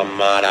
amar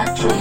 Actually.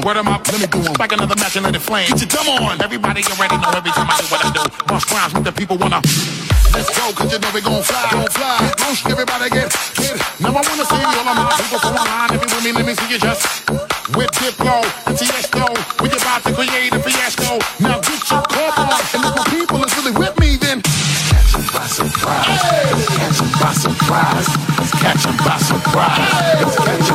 doing. Word them up, let me do them. Spike another match and let it flame. Get your dumb on. Everybody already know every time I do what I do. Bust rhymes with the people wanna. Let's go, cause you know we gon' fly. Gon' fly. Don't everybody get, get. Now I wanna see all of my people come online. Every woman, let me see you just. With Diplo and Tiesto, we about to create a fiasco. Now get your club on. And if the people is really with me, then. Catch them by surprise. Hey! Catch them by surprise. Let's catch them by surprise. Let's catch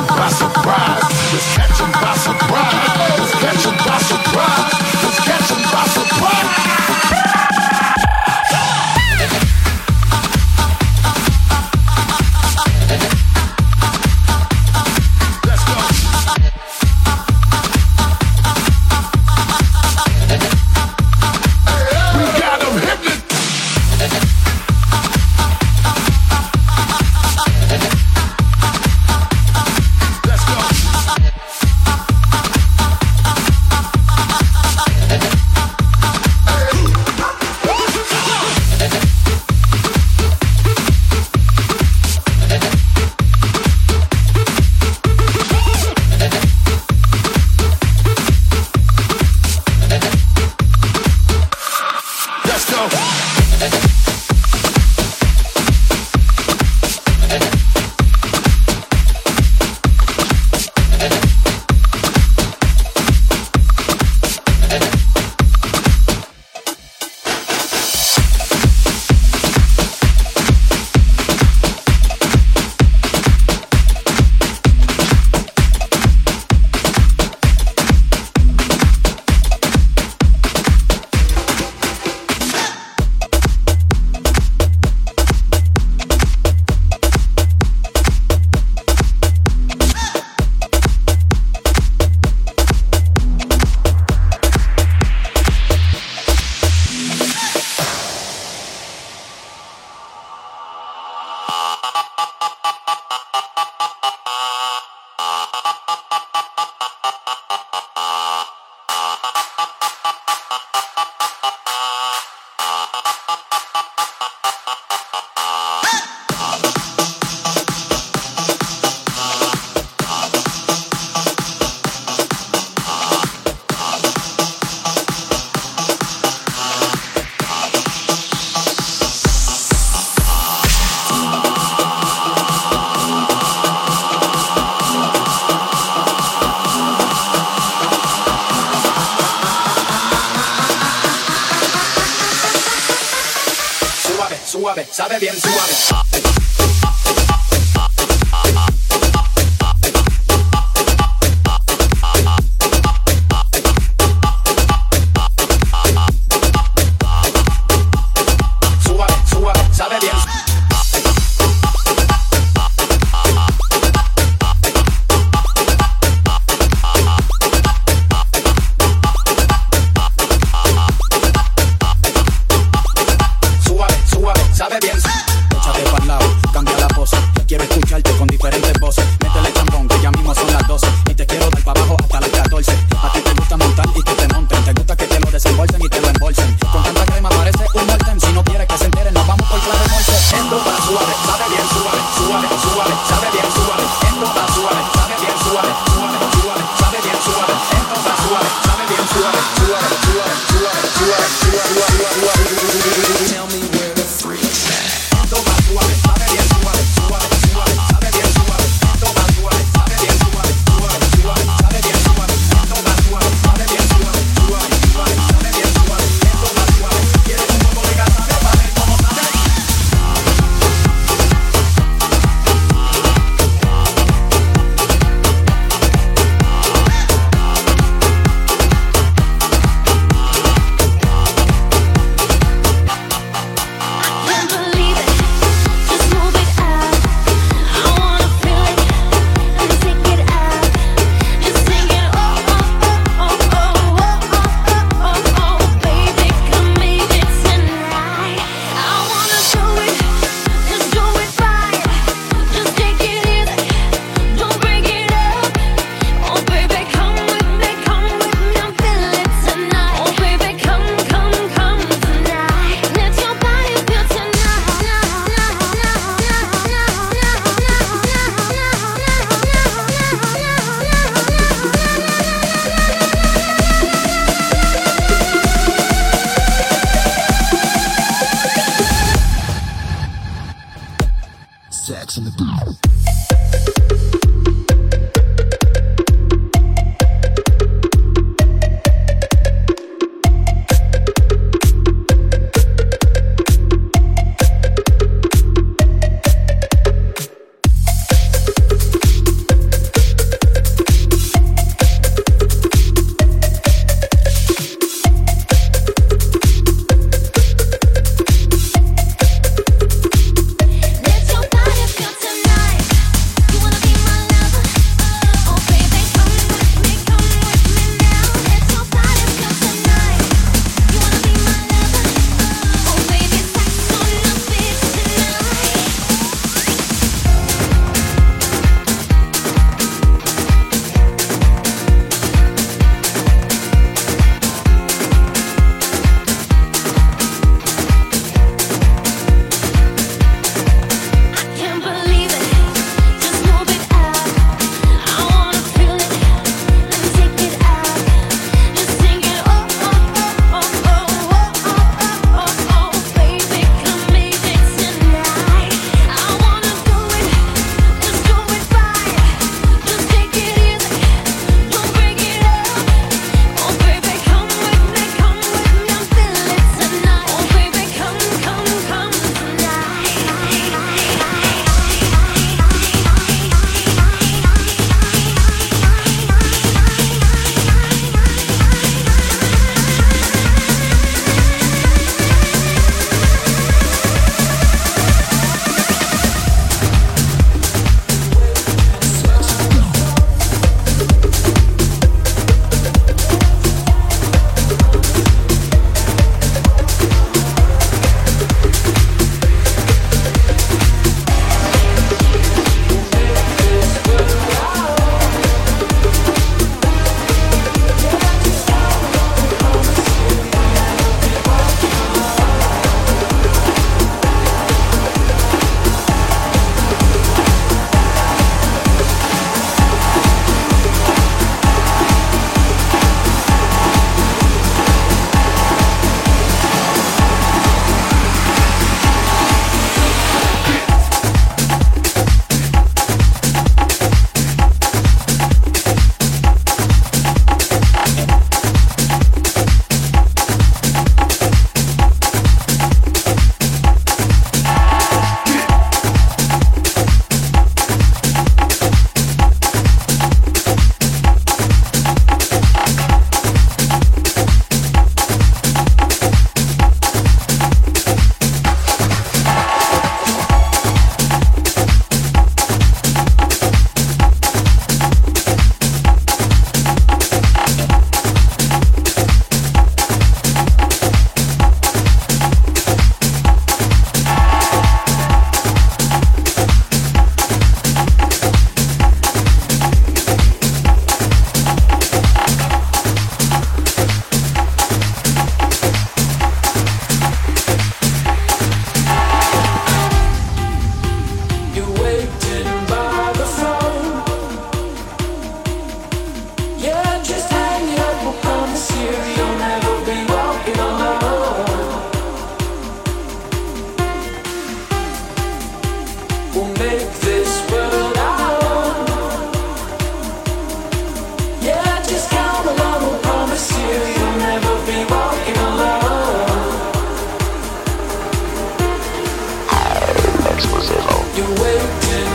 sabe bien suave. you're waiting.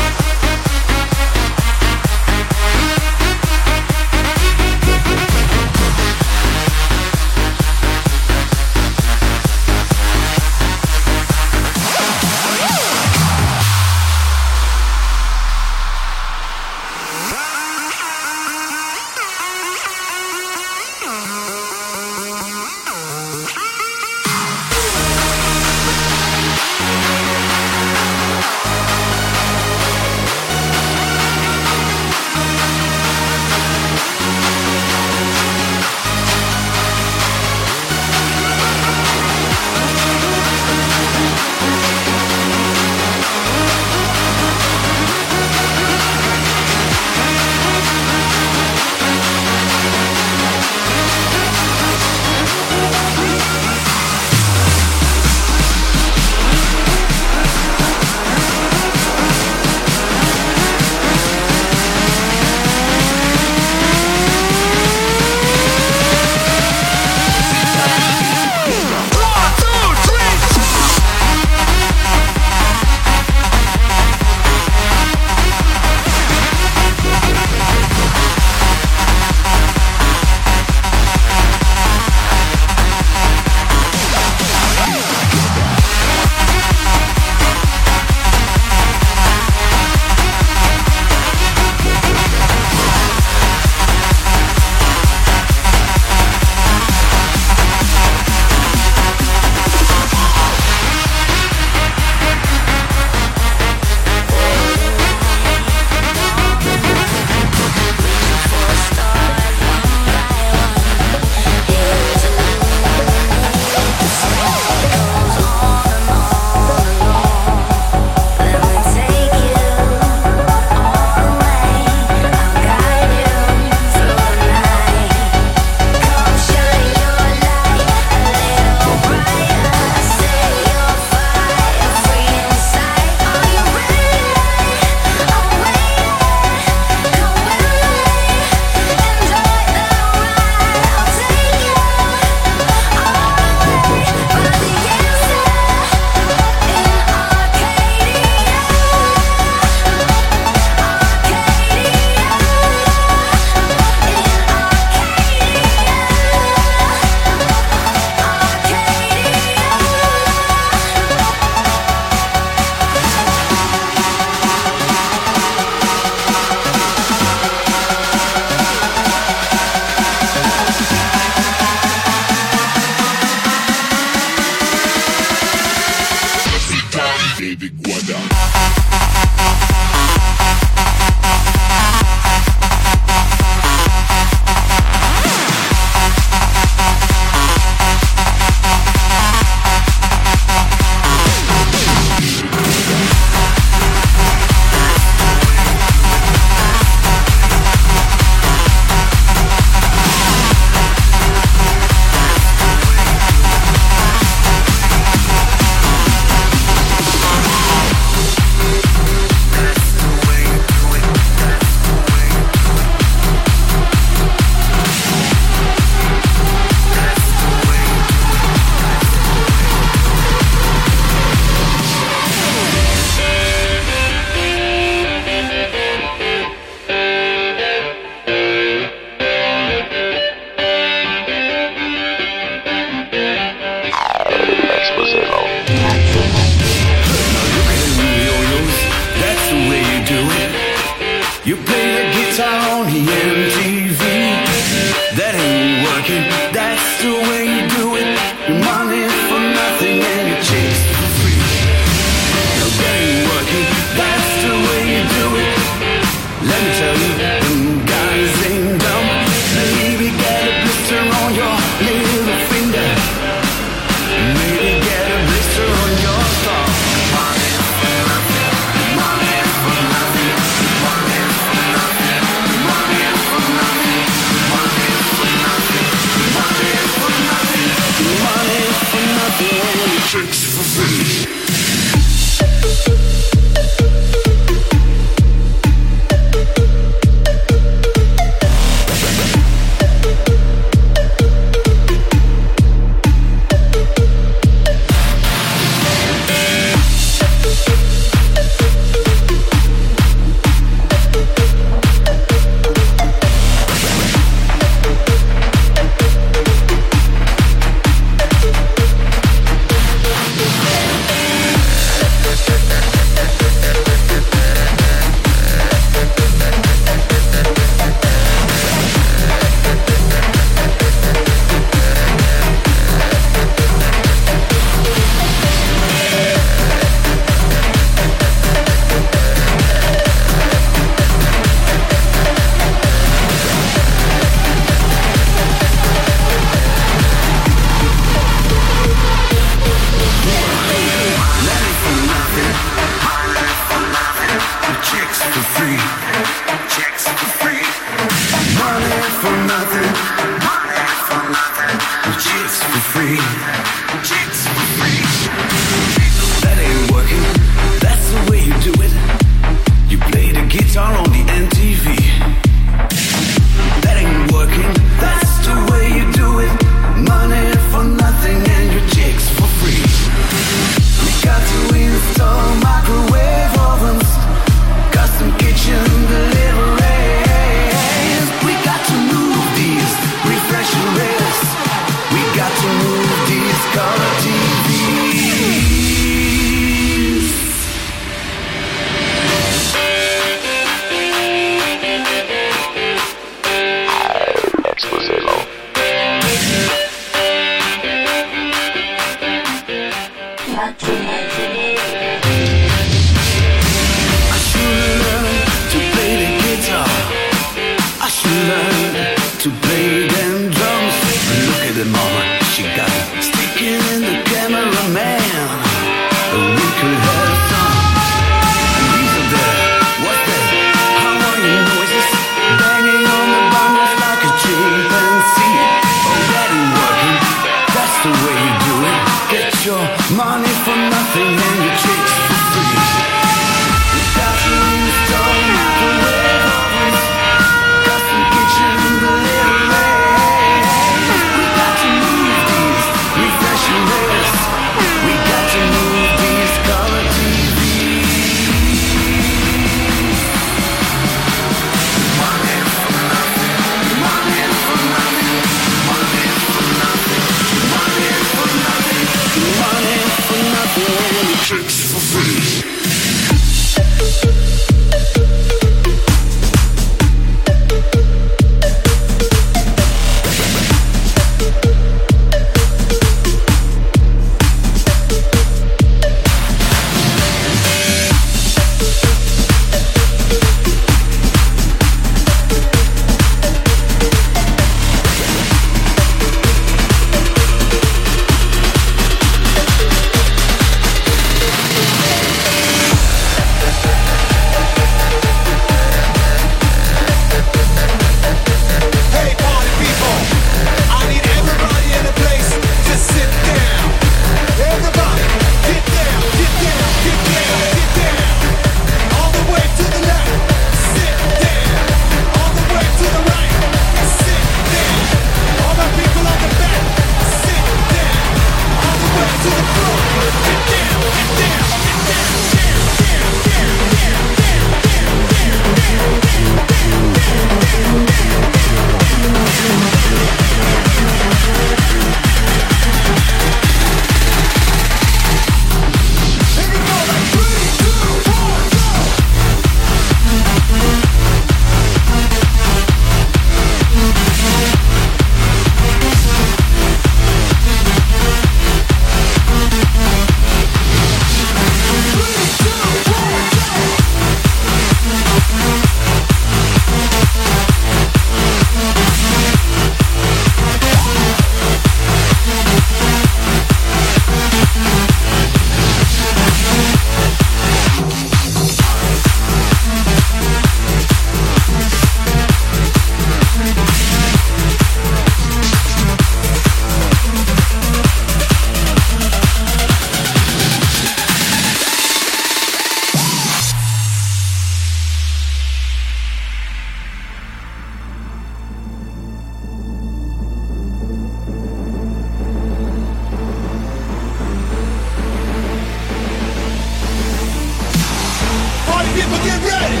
But get ready,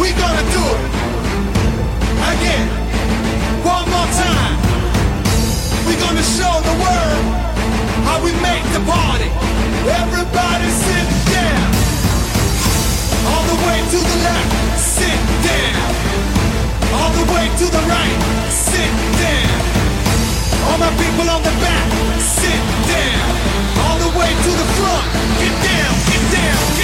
we gonna do it. Again, one more time. We gonna show the world how we make the party. Everybody sit down. All the way to the left, sit down. All the way to the right, sit down. All my people on the back, sit down. All the way to the front, get down, get down, get down.